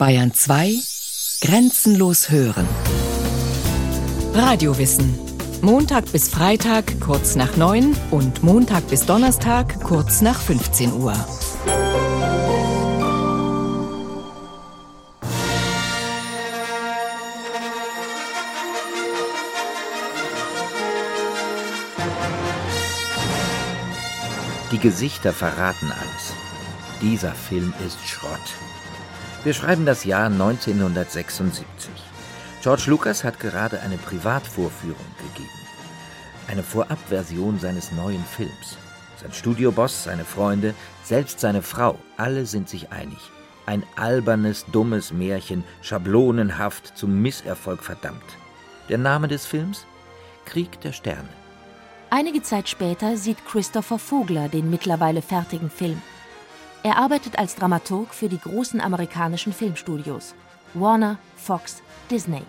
Bayern 2 Grenzenlos hören. Radiowissen. Montag bis Freitag kurz nach 9 und Montag bis Donnerstag kurz nach 15 Uhr. Die Gesichter verraten alles. Dieser Film ist Schrott. Wir schreiben das Jahr 1976. George Lucas hat gerade eine Privatvorführung gegeben. Eine Vorabversion seines neuen Films. Sein Studioboss, seine Freunde, selbst seine Frau, alle sind sich einig. Ein albernes, dummes Märchen, schablonenhaft zum Misserfolg verdammt. Der Name des Films? Krieg der Sterne. Einige Zeit später sieht Christopher Vogler den mittlerweile fertigen Film. Er arbeitet als Dramaturg für die großen amerikanischen Filmstudios Warner, Fox, Disney.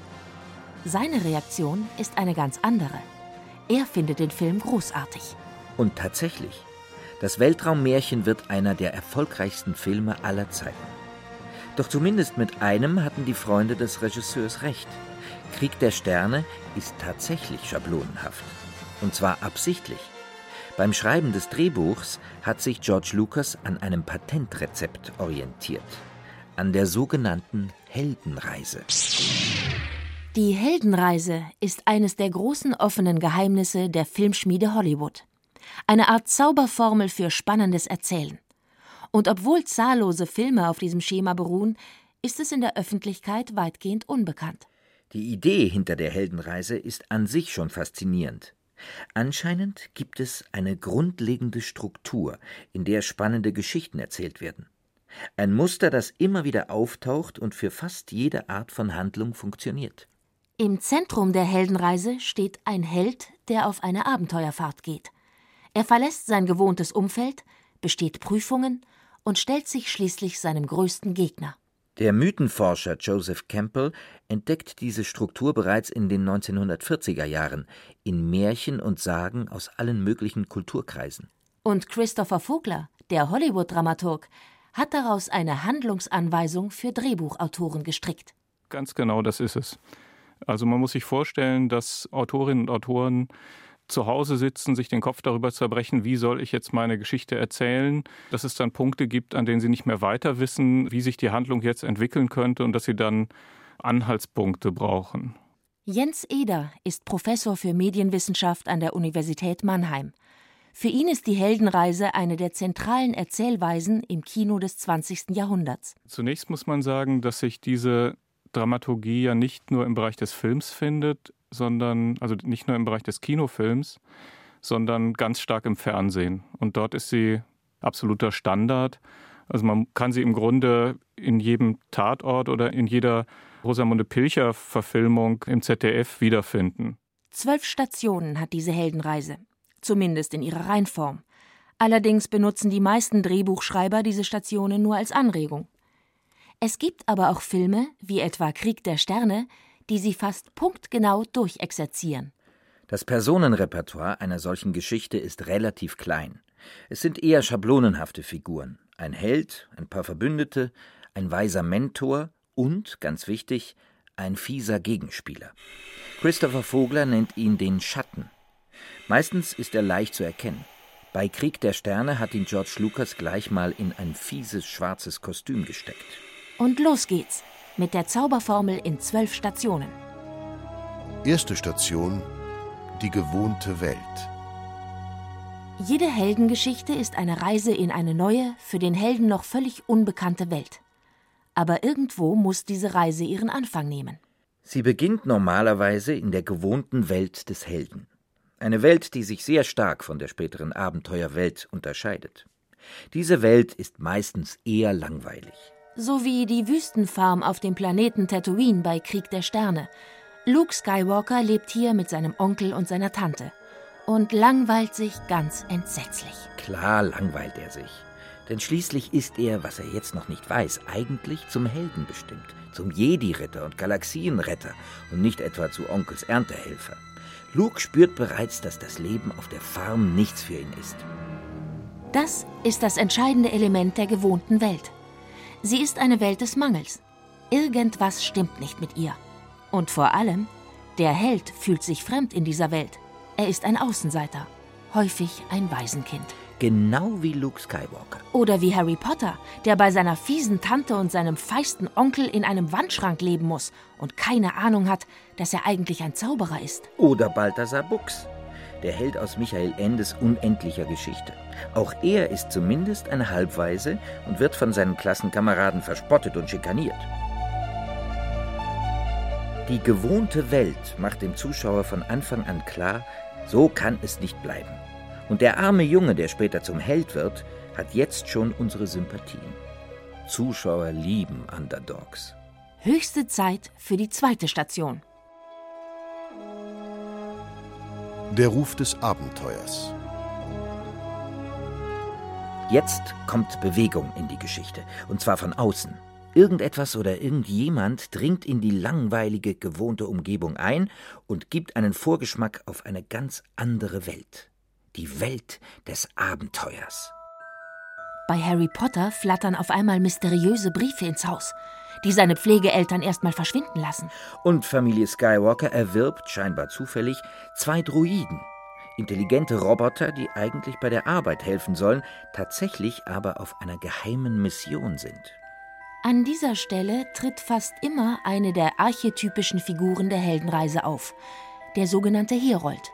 Seine Reaktion ist eine ganz andere. Er findet den Film großartig. Und tatsächlich, das Weltraummärchen wird einer der erfolgreichsten Filme aller Zeiten. Doch zumindest mit einem hatten die Freunde des Regisseurs recht. Krieg der Sterne ist tatsächlich schablonenhaft. Und zwar absichtlich. Beim Schreiben des Drehbuchs hat sich George Lucas an einem Patentrezept orientiert. An der sogenannten Heldenreise. Die Heldenreise ist eines der großen offenen Geheimnisse der Filmschmiede Hollywood. Eine Art Zauberformel für spannendes Erzählen. Und obwohl zahllose Filme auf diesem Schema beruhen, ist es in der Öffentlichkeit weitgehend unbekannt. Die Idee hinter der Heldenreise ist an sich schon faszinierend. Anscheinend gibt es eine grundlegende Struktur, in der spannende Geschichten erzählt werden. Ein Muster, das immer wieder auftaucht und für fast jede Art von Handlung funktioniert. Im Zentrum der Heldenreise steht ein Held, der auf eine Abenteuerfahrt geht. Er verlässt sein gewohntes Umfeld, besteht Prüfungen und stellt sich schließlich seinem größten Gegner. Der Mythenforscher Joseph Campbell entdeckt diese Struktur bereits in den 1940er Jahren in Märchen und Sagen aus allen möglichen Kulturkreisen. Und Christopher Vogler, der Hollywood-Dramaturg, hat daraus eine Handlungsanweisung für Drehbuchautoren gestrickt. Ganz genau, das ist es. Also man muss sich vorstellen, dass Autorinnen und Autoren zu Hause sitzen, sich den Kopf darüber zerbrechen, wie soll ich jetzt meine Geschichte erzählen, dass es dann Punkte gibt, an denen sie nicht mehr weiter wissen, wie sich die Handlung jetzt entwickeln könnte und dass sie dann Anhaltspunkte brauchen. Jens Eder ist Professor für Medienwissenschaft an der Universität Mannheim. Für ihn ist die Heldenreise eine der zentralen Erzählweisen im Kino des 20. Jahrhunderts. Zunächst muss man sagen, dass sich diese Dramaturgie ja nicht nur im Bereich des Films findet, sondern, also nicht nur im Bereich des Kinofilms, sondern ganz stark im Fernsehen. Und dort ist sie absoluter Standard. Also man kann sie im Grunde in jedem Tatort oder in jeder Rosamunde Pilcher-Verfilmung im ZDF wiederfinden. Zwölf Stationen hat diese Heldenreise, zumindest in ihrer Reinform. Allerdings benutzen die meisten Drehbuchschreiber diese Stationen nur als Anregung. Es gibt aber auch Filme, wie etwa Krieg der Sterne, die sie fast punktgenau durchexerzieren. Das Personenrepertoire einer solchen Geschichte ist relativ klein. Es sind eher schablonenhafte Figuren. Ein Held, ein paar Verbündete, ein weiser Mentor und, ganz wichtig, ein fieser Gegenspieler. Christopher Vogler nennt ihn den Schatten. Meistens ist er leicht zu erkennen. Bei Krieg der Sterne hat ihn George Lucas gleich mal in ein fieses schwarzes Kostüm gesteckt. Und los geht's mit der Zauberformel in zwölf Stationen. Erste Station Die gewohnte Welt. Jede Heldengeschichte ist eine Reise in eine neue, für den Helden noch völlig unbekannte Welt. Aber irgendwo muss diese Reise ihren Anfang nehmen. Sie beginnt normalerweise in der gewohnten Welt des Helden. Eine Welt, die sich sehr stark von der späteren Abenteuerwelt unterscheidet. Diese Welt ist meistens eher langweilig sowie die Wüstenfarm auf dem Planeten Tatooine bei Krieg der Sterne. Luke Skywalker lebt hier mit seinem Onkel und seiner Tante und langweilt sich ganz entsetzlich. Klar langweilt er sich. Denn schließlich ist er, was er jetzt noch nicht weiß, eigentlich zum Helden bestimmt, zum Jedi-Ritter und Galaxienretter und nicht etwa zu Onkels Erntehelfer. Luke spürt bereits, dass das Leben auf der Farm nichts für ihn ist. Das ist das entscheidende Element der gewohnten Welt. Sie ist eine Welt des Mangels. Irgendwas stimmt nicht mit ihr. Und vor allem, der Held fühlt sich fremd in dieser Welt. Er ist ein Außenseiter, häufig ein Waisenkind. Genau wie Luke Skywalker. Oder wie Harry Potter, der bei seiner fiesen Tante und seinem feisten Onkel in einem Wandschrank leben muss und keine Ahnung hat, dass er eigentlich ein Zauberer ist. Oder Balthasar Buchs, der Held aus Michael Endes unendlicher Geschichte. Auch er ist zumindest ein Halbweise und wird von seinen Klassenkameraden verspottet und schikaniert. Die gewohnte Welt macht dem Zuschauer von Anfang an klar, so kann es nicht bleiben. Und der arme Junge, der später zum Held wird, hat jetzt schon unsere Sympathien. Zuschauer lieben Underdogs. Höchste Zeit für die zweite Station. Der Ruf des Abenteuers. Jetzt kommt Bewegung in die Geschichte, und zwar von außen. Irgendetwas oder irgendjemand dringt in die langweilige, gewohnte Umgebung ein und gibt einen Vorgeschmack auf eine ganz andere Welt die Welt des Abenteuers. Bei Harry Potter flattern auf einmal mysteriöse Briefe ins Haus, die seine Pflegeeltern erstmal verschwinden lassen. Und Familie Skywalker erwirbt, scheinbar zufällig, zwei Druiden. Intelligente Roboter, die eigentlich bei der Arbeit helfen sollen, tatsächlich aber auf einer geheimen Mission sind. An dieser Stelle tritt fast immer eine der archetypischen Figuren der Heldenreise auf, der sogenannte Herold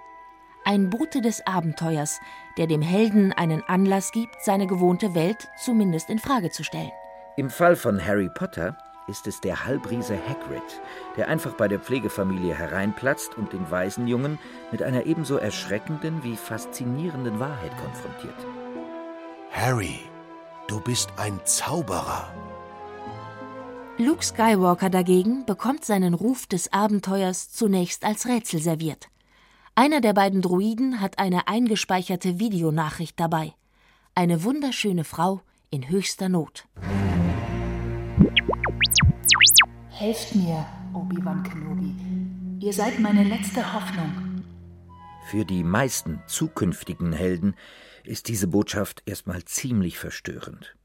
ein Bote des Abenteuers, der dem Helden einen Anlass gibt, seine gewohnte Welt zumindest in Frage zu stellen. Im Fall von Harry Potter ist es der Halbriese Hagrid, der einfach bei der Pflegefamilie hereinplatzt und den Waisenjungen mit einer ebenso erschreckenden wie faszinierenden Wahrheit konfrontiert. Harry, du bist ein Zauberer. Luke Skywalker dagegen bekommt seinen Ruf des Abenteuers zunächst als Rätsel serviert. Einer der beiden Druiden hat eine eingespeicherte Videonachricht dabei. Eine wunderschöne Frau in höchster Not. Helft mir, Obi-Wan Kenobi. Ihr seid meine letzte Hoffnung. Für die meisten zukünftigen Helden ist diese Botschaft erstmal ziemlich verstörend.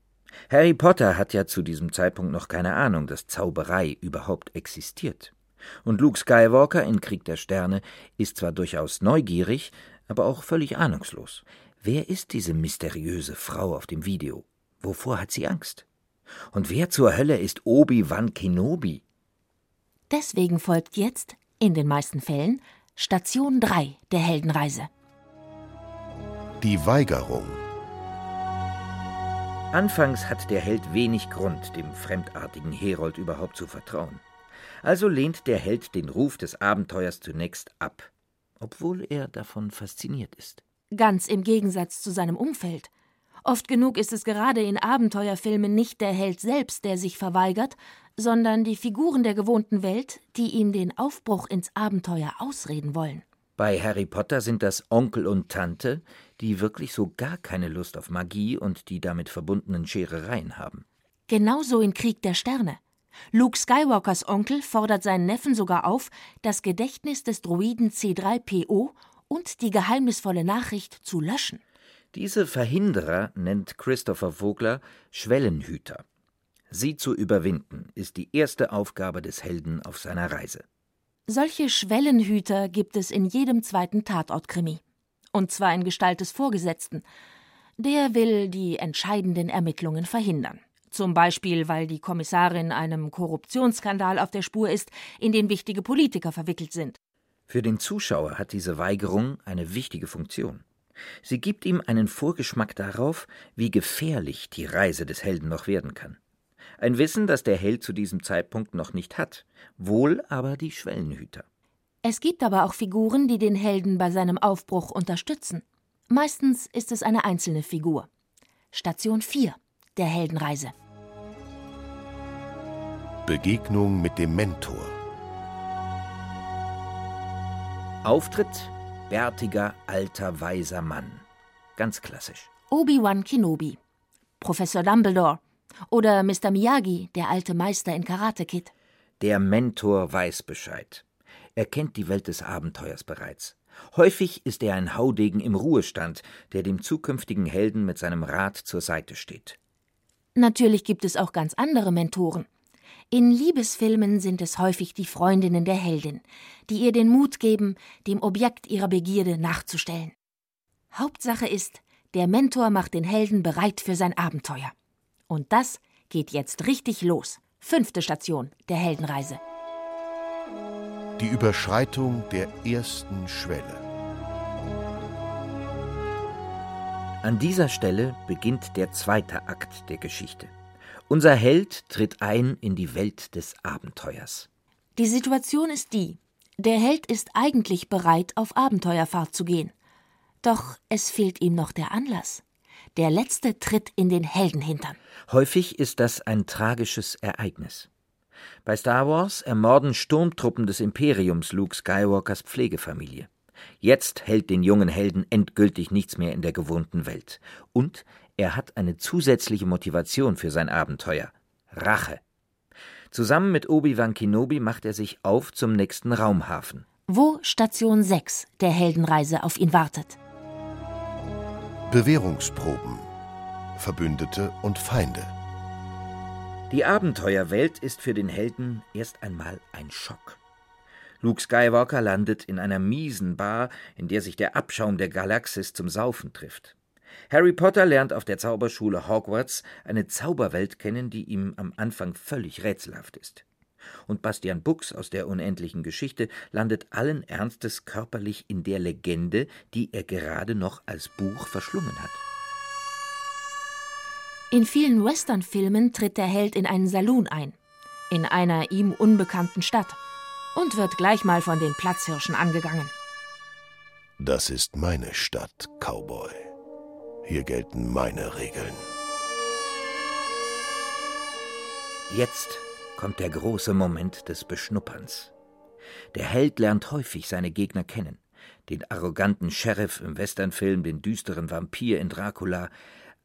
Harry Potter hat ja zu diesem Zeitpunkt noch keine Ahnung, dass Zauberei überhaupt existiert. Und Luke Skywalker in Krieg der Sterne ist zwar durchaus neugierig, aber auch völlig ahnungslos. Wer ist diese mysteriöse Frau auf dem Video? Wovor hat sie Angst? Und wer zur Hölle ist Obi-Wan Kenobi? Deswegen folgt jetzt, in den meisten Fällen, Station 3 der Heldenreise. Die Weigerung. Anfangs hat der Held wenig Grund, dem fremdartigen Herold überhaupt zu vertrauen. Also lehnt der Held den Ruf des Abenteuers zunächst ab, obwohl er davon fasziniert ist. Ganz im Gegensatz zu seinem Umfeld. Oft genug ist es gerade in Abenteuerfilmen nicht der Held selbst, der sich verweigert, sondern die Figuren der gewohnten Welt, die ihm den Aufbruch ins Abenteuer ausreden wollen. Bei Harry Potter sind das Onkel und Tante, die wirklich so gar keine Lust auf Magie und die damit verbundenen Scherereien haben. Genauso in Krieg der Sterne. Luke Skywalkers Onkel fordert seinen Neffen sogar auf, das Gedächtnis des Droiden C3PO und die geheimnisvolle Nachricht zu löschen. Diese Verhinderer nennt Christopher Vogler Schwellenhüter. Sie zu überwinden, ist die erste Aufgabe des Helden auf seiner Reise. Solche Schwellenhüter gibt es in jedem zweiten Tatortkrimi. Und zwar in Gestalt des Vorgesetzten. Der will die entscheidenden Ermittlungen verhindern. Zum Beispiel, weil die Kommissarin einem Korruptionsskandal auf der Spur ist, in den wichtige Politiker verwickelt sind. Für den Zuschauer hat diese Weigerung eine wichtige Funktion. Sie gibt ihm einen Vorgeschmack darauf, wie gefährlich die Reise des Helden noch werden kann. Ein Wissen, das der Held zu diesem Zeitpunkt noch nicht hat, wohl aber die Schwellenhüter. Es gibt aber auch Figuren, die den Helden bei seinem Aufbruch unterstützen. Meistens ist es eine einzelne Figur. Station 4 der Heldenreise. Begegnung mit dem Mentor. Auftritt bärtiger, alter, weiser Mann. Ganz klassisch. Obi-Wan Kenobi, Professor Dumbledore oder Mr. Miyagi, der alte Meister in Karate Kid. Der Mentor weiß Bescheid. Er kennt die Welt des Abenteuers bereits. Häufig ist er ein Haudegen im Ruhestand, der dem zukünftigen Helden mit seinem Rat zur Seite steht. Natürlich gibt es auch ganz andere Mentoren. In Liebesfilmen sind es häufig die Freundinnen der Heldin, die ihr den Mut geben, dem Objekt ihrer Begierde nachzustellen. Hauptsache ist, der Mentor macht den Helden bereit für sein Abenteuer. Und das geht jetzt richtig los. Fünfte Station der Heldenreise. Die Überschreitung der ersten Schwelle. An dieser Stelle beginnt der zweite Akt der Geschichte. Unser Held tritt ein in die Welt des Abenteuers. Die Situation ist die: Der Held ist eigentlich bereit, auf Abenteuerfahrt zu gehen. Doch es fehlt ihm noch der Anlass. Der letzte Tritt in den Heldenhintern. Häufig ist das ein tragisches Ereignis. Bei Star Wars ermorden Sturmtruppen des Imperiums Luke Skywalkers Pflegefamilie. Jetzt hält den jungen Helden endgültig nichts mehr in der gewohnten Welt. Und er hat eine zusätzliche Motivation für sein Abenteuer Rache. Zusammen mit Obi-Wan Kenobi macht er sich auf zum nächsten Raumhafen. Wo Station 6 der Heldenreise auf ihn wartet. Bewährungsproben. Verbündete und Feinde. Die Abenteuerwelt ist für den Helden erst einmal ein Schock. Luke Skywalker landet in einer miesen Bar, in der sich der Abschaum der Galaxis zum Saufen trifft. Harry Potter lernt auf der Zauberschule Hogwarts eine Zauberwelt kennen, die ihm am Anfang völlig rätselhaft ist. Und Bastian Bux aus der unendlichen Geschichte landet allen Ernstes körperlich in der Legende, die er gerade noch als Buch verschlungen hat. In vielen Westernfilmen tritt der Held in einen Saloon ein, in einer ihm unbekannten Stadt, und wird gleich mal von den Platzhirschen angegangen. Das ist meine Stadt, Cowboy. Hier gelten meine Regeln. Jetzt kommt der große Moment des Beschnupperns. Der Held lernt häufig seine Gegner kennen. Den arroganten Sheriff im Westernfilm, den düsteren Vampir in Dracula.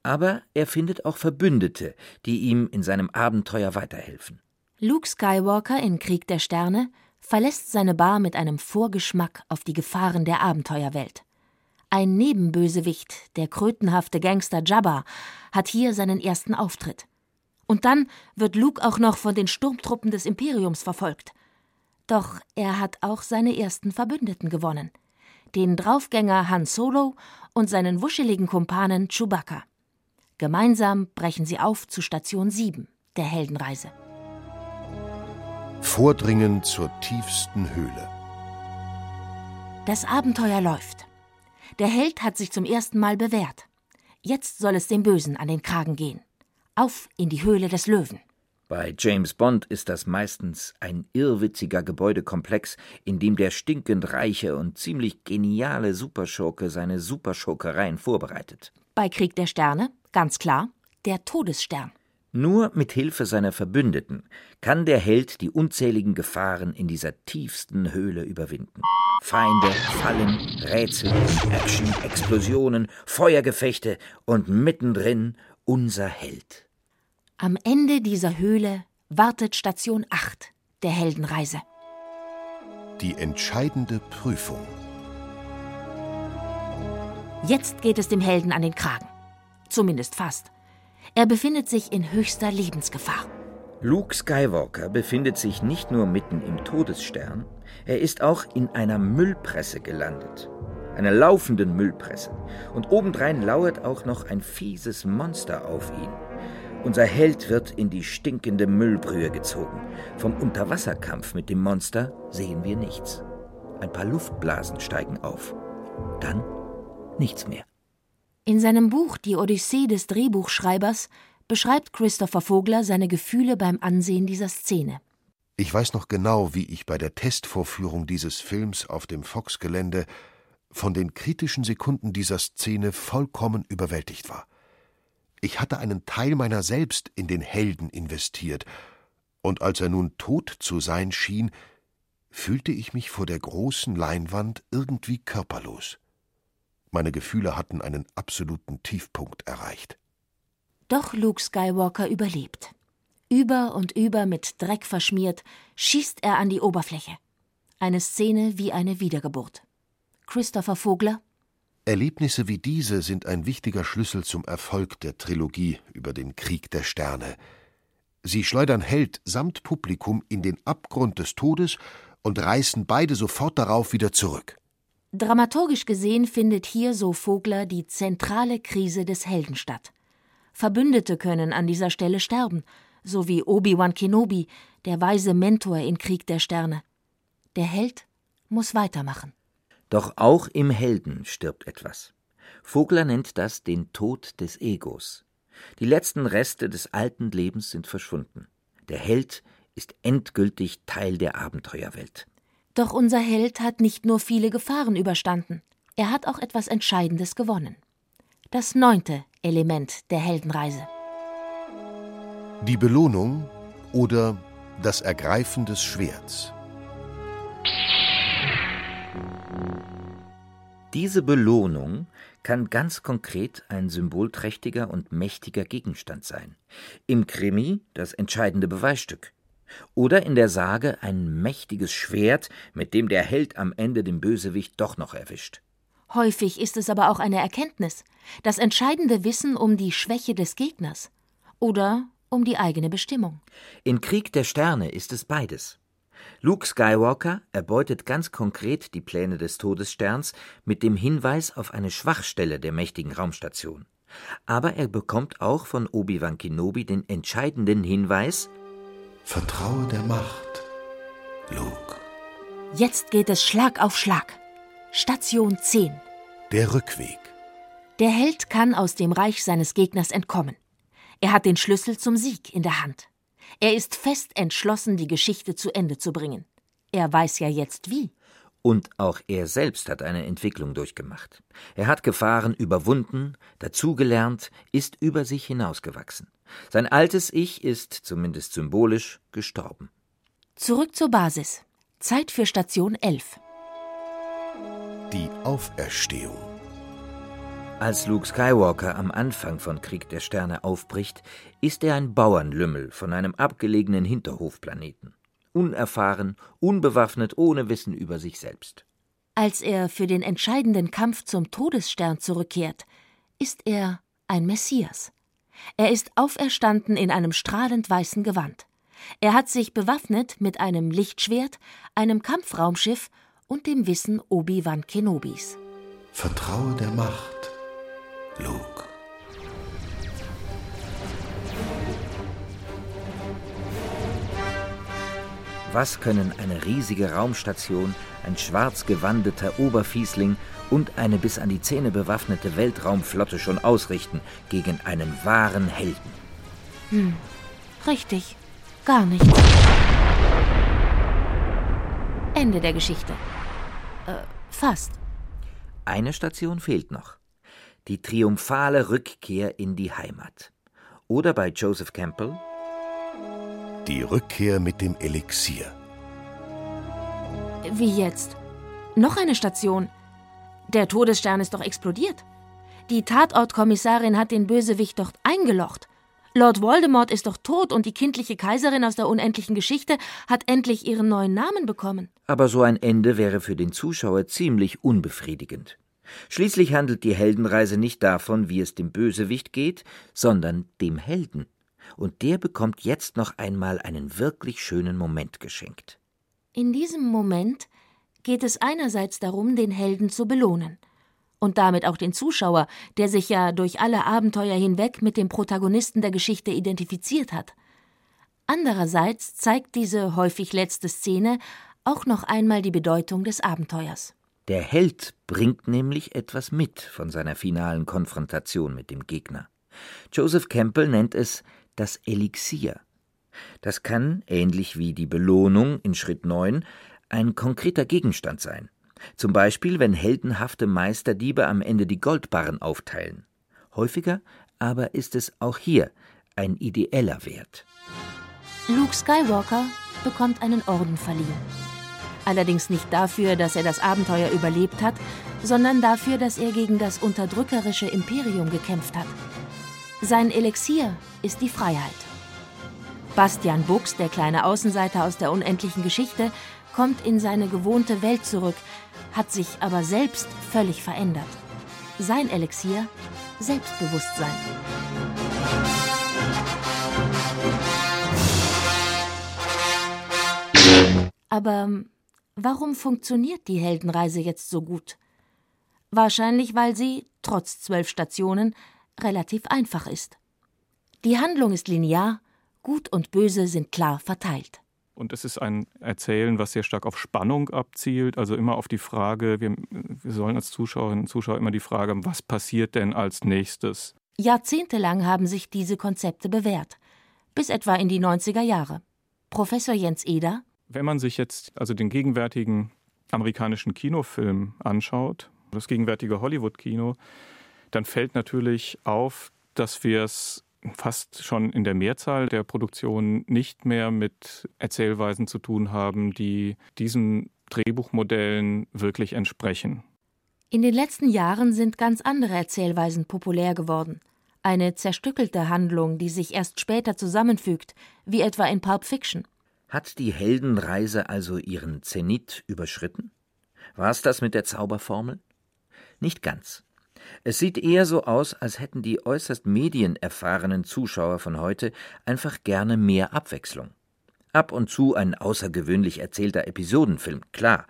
Aber er findet auch Verbündete, die ihm in seinem Abenteuer weiterhelfen. Luke Skywalker in Krieg der Sterne verlässt seine Bar mit einem Vorgeschmack auf die Gefahren der Abenteuerwelt. Ein Nebenbösewicht, der krötenhafte Gangster Jabba, hat hier seinen ersten Auftritt. Und dann wird Luke auch noch von den Sturmtruppen des Imperiums verfolgt. Doch er hat auch seine ersten Verbündeten gewonnen. Den Draufgänger Han Solo und seinen wuscheligen Kumpanen Chewbacca. Gemeinsam brechen sie auf zu Station 7 der Heldenreise. Vordringen zur tiefsten Höhle. Das Abenteuer läuft. Der Held hat sich zum ersten Mal bewährt. Jetzt soll es dem Bösen an den Kragen gehen. Auf in die Höhle des Löwen. Bei James Bond ist das meistens ein irrwitziger Gebäudekomplex, in dem der stinkend reiche und ziemlich geniale Superschurke seine Superschurkereien vorbereitet. Bei Krieg der Sterne, ganz klar, der Todesstern. Nur mit Hilfe seiner Verbündeten kann der Held die unzähligen Gefahren in dieser tiefsten Höhle überwinden. Feinde, Fallen, Rätsel, Action, Explosionen, Feuergefechte und mittendrin unser Held. Am Ende dieser Höhle wartet Station 8 der Heldenreise. Die entscheidende Prüfung. Jetzt geht es dem Helden an den Kragen. Zumindest fast. Er befindet sich in höchster Lebensgefahr. Luke Skywalker befindet sich nicht nur mitten im Todesstern, er ist auch in einer Müllpresse gelandet. Einer laufenden Müllpresse. Und obendrein lauert auch noch ein fieses Monster auf ihn. Unser Held wird in die stinkende Müllbrühe gezogen. Vom Unterwasserkampf mit dem Monster sehen wir nichts. Ein paar Luftblasen steigen auf. Dann nichts mehr. In seinem Buch Die Odyssee des Drehbuchschreibers beschreibt Christopher Vogler seine Gefühle beim Ansehen dieser Szene. Ich weiß noch genau, wie ich bei der Testvorführung dieses Films auf dem Fox-Gelände von den kritischen Sekunden dieser Szene vollkommen überwältigt war. Ich hatte einen Teil meiner selbst in den Helden investiert, und als er nun tot zu sein schien, fühlte ich mich vor der großen Leinwand irgendwie körperlos. Meine Gefühle hatten einen absoluten Tiefpunkt erreicht. Doch Luke Skywalker überlebt. Über und über mit Dreck verschmiert, schießt er an die Oberfläche. Eine Szene wie eine Wiedergeburt. Christopher Vogler Erlebnisse wie diese sind ein wichtiger Schlüssel zum Erfolg der Trilogie über den Krieg der Sterne. Sie schleudern Held samt Publikum in den Abgrund des Todes und reißen beide sofort darauf wieder zurück. Dramaturgisch gesehen findet hier, so Vogler, die zentrale Krise des Helden statt. Verbündete können an dieser Stelle sterben, so wie Obi-Wan Kenobi, der weise Mentor in Krieg der Sterne. Der Held muss weitermachen. Doch auch im Helden stirbt etwas. Vogler nennt das den Tod des Egos. Die letzten Reste des alten Lebens sind verschwunden. Der Held ist endgültig Teil der Abenteuerwelt. Doch unser Held hat nicht nur viele Gefahren überstanden, er hat auch etwas Entscheidendes gewonnen. Das neunte Element der Heldenreise. Die Belohnung oder das Ergreifen des Schwerts. Diese Belohnung kann ganz konkret ein symbolträchtiger und mächtiger Gegenstand sein. Im Krimi das entscheidende Beweisstück. Oder in der Sage ein mächtiges Schwert, mit dem der Held am Ende den Bösewicht doch noch erwischt. Häufig ist es aber auch eine Erkenntnis, das entscheidende Wissen um die Schwäche des Gegners oder um die eigene Bestimmung. In Krieg der Sterne ist es beides. Luke Skywalker erbeutet ganz konkret die Pläne des Todessterns mit dem Hinweis auf eine Schwachstelle der mächtigen Raumstation. Aber er bekommt auch von Obi-Wan Kenobi den entscheidenden Hinweis: Vertraue der Macht, Luke. Jetzt geht es Schlag auf Schlag. Station 10. Der Rückweg. Der Held kann aus dem Reich seines Gegners entkommen. Er hat den Schlüssel zum Sieg in der Hand. Er ist fest entschlossen, die Geschichte zu Ende zu bringen. Er weiß ja jetzt wie. Und auch er selbst hat eine Entwicklung durchgemacht. Er hat Gefahren überwunden, dazugelernt, ist über sich hinausgewachsen. Sein altes Ich ist, zumindest symbolisch, gestorben. Zurück zur Basis. Zeit für Station 11. Die Auferstehung. Als Luke Skywalker am Anfang von Krieg der Sterne aufbricht, ist er ein Bauernlümmel von einem abgelegenen Hinterhofplaneten. Unerfahren, unbewaffnet, ohne Wissen über sich selbst. Als er für den entscheidenden Kampf zum Todesstern zurückkehrt, ist er ein Messias. Er ist auferstanden in einem strahlend weißen Gewand. Er hat sich bewaffnet mit einem Lichtschwert, einem Kampfraumschiff und dem Wissen Obi-Wan Kenobis. Vertraue der Macht. Luke. Was können eine riesige Raumstation, ein schwarz gewandeter Oberfiesling und eine bis an die Zähne bewaffnete Weltraumflotte schon ausrichten gegen einen wahren Helden? Hm, richtig. Gar nichts. Ende der Geschichte. Äh, fast. Eine Station fehlt noch die triumphale Rückkehr in die Heimat. Oder bei Joseph Campbell die Rückkehr mit dem Elixier. Wie jetzt? Noch eine Station. Der Todesstern ist doch explodiert. Die Tatortkommissarin hat den Bösewicht dort eingelocht. Lord Voldemort ist doch tot und die kindliche Kaiserin aus der unendlichen Geschichte hat endlich ihren neuen Namen bekommen. Aber so ein Ende wäre für den Zuschauer ziemlich unbefriedigend. Schließlich handelt die Heldenreise nicht davon, wie es dem Bösewicht geht, sondern dem Helden. Und der bekommt jetzt noch einmal einen wirklich schönen Moment geschenkt. In diesem Moment geht es einerseits darum, den Helden zu belohnen. Und damit auch den Zuschauer, der sich ja durch alle Abenteuer hinweg mit dem Protagonisten der Geschichte identifiziert hat. Andererseits zeigt diese häufig letzte Szene auch noch einmal die Bedeutung des Abenteuers. Der Held bringt nämlich etwas mit von seiner finalen Konfrontation mit dem Gegner. Joseph Campbell nennt es das Elixier. Das kann, ähnlich wie die Belohnung in Schritt 9, ein konkreter Gegenstand sein. Zum Beispiel, wenn heldenhafte Meisterdiebe am Ende die Goldbarren aufteilen. Häufiger aber ist es auch hier ein ideeller Wert. Luke Skywalker bekommt einen Orden verliehen allerdings nicht dafür, dass er das Abenteuer überlebt hat, sondern dafür, dass er gegen das unterdrückerische Imperium gekämpft hat. Sein Elixier ist die Freiheit. Bastian Bux, der kleine Außenseiter aus der unendlichen Geschichte, kommt in seine gewohnte Welt zurück, hat sich aber selbst völlig verändert. Sein Elixier Selbstbewusstsein. Aber ähm, warum funktioniert die Heldenreise jetzt so gut? Wahrscheinlich, weil sie, trotz zwölf Stationen, relativ einfach ist. Die Handlung ist linear, Gut und Böse sind klar verteilt. Und es ist ein Erzählen, was sehr stark auf Spannung abzielt, also immer auf die Frage, wir, wir sollen als Zuschauerinnen und Zuschauer immer die Frage haben, was passiert denn als nächstes? Jahrzehntelang haben sich diese Konzepte bewährt, bis etwa in die 90er Jahre. Professor Jens Eder. Wenn man sich jetzt also den gegenwärtigen amerikanischen Kinofilm anschaut, das gegenwärtige Hollywood-Kino, dann fällt natürlich auf, dass wir es fast schon in der Mehrzahl der Produktionen nicht mehr mit Erzählweisen zu tun haben, die diesen Drehbuchmodellen wirklich entsprechen. In den letzten Jahren sind ganz andere Erzählweisen populär geworden. Eine zerstückelte Handlung, die sich erst später zusammenfügt, wie etwa in Pulp Fiction. Hat die Heldenreise also ihren Zenit überschritten? War es das mit der Zauberformel? Nicht ganz. Es sieht eher so aus, als hätten die äußerst medienerfahrenen Zuschauer von heute einfach gerne mehr Abwechslung. Ab und zu ein außergewöhnlich erzählter Episodenfilm, klar,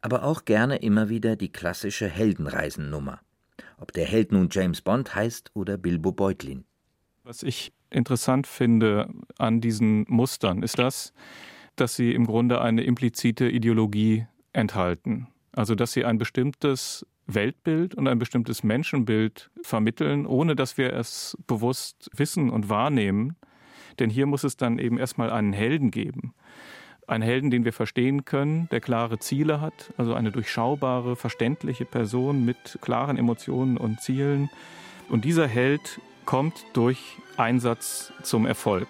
aber auch gerne immer wieder die klassische Heldenreisennummer. Ob der Held nun James Bond heißt oder Bilbo Beutlin. Was ich interessant finde an diesen Mustern ist das, dass sie im Grunde eine implizite Ideologie enthalten. Also dass sie ein bestimmtes Weltbild und ein bestimmtes Menschenbild vermitteln, ohne dass wir es bewusst wissen und wahrnehmen. Denn hier muss es dann eben erstmal einen Helden geben. Einen Helden, den wir verstehen können, der klare Ziele hat, also eine durchschaubare, verständliche Person mit klaren Emotionen und Zielen. Und dieser Held kommt durch Einsatz zum Erfolg.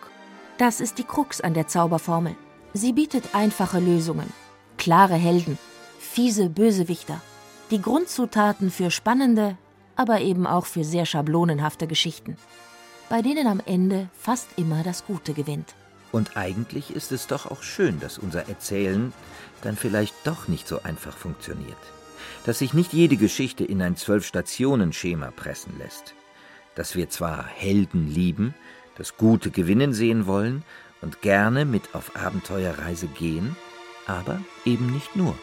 Das ist die Krux an der Zauberformel. Sie bietet einfache Lösungen, klare Helden, fiese Bösewichter die Grundzutaten für spannende, aber eben auch für sehr schablonenhafte Geschichten, bei denen am Ende fast immer das Gute gewinnt. Und eigentlich ist es doch auch schön, dass unser Erzählen dann vielleicht doch nicht so einfach funktioniert. Dass sich nicht jede Geschichte in ein Zwölf-Stationen-Schema pressen lässt. Dass wir zwar Helden lieben, das Gute gewinnen sehen wollen und gerne mit auf Abenteuerreise gehen, aber eben nicht nur.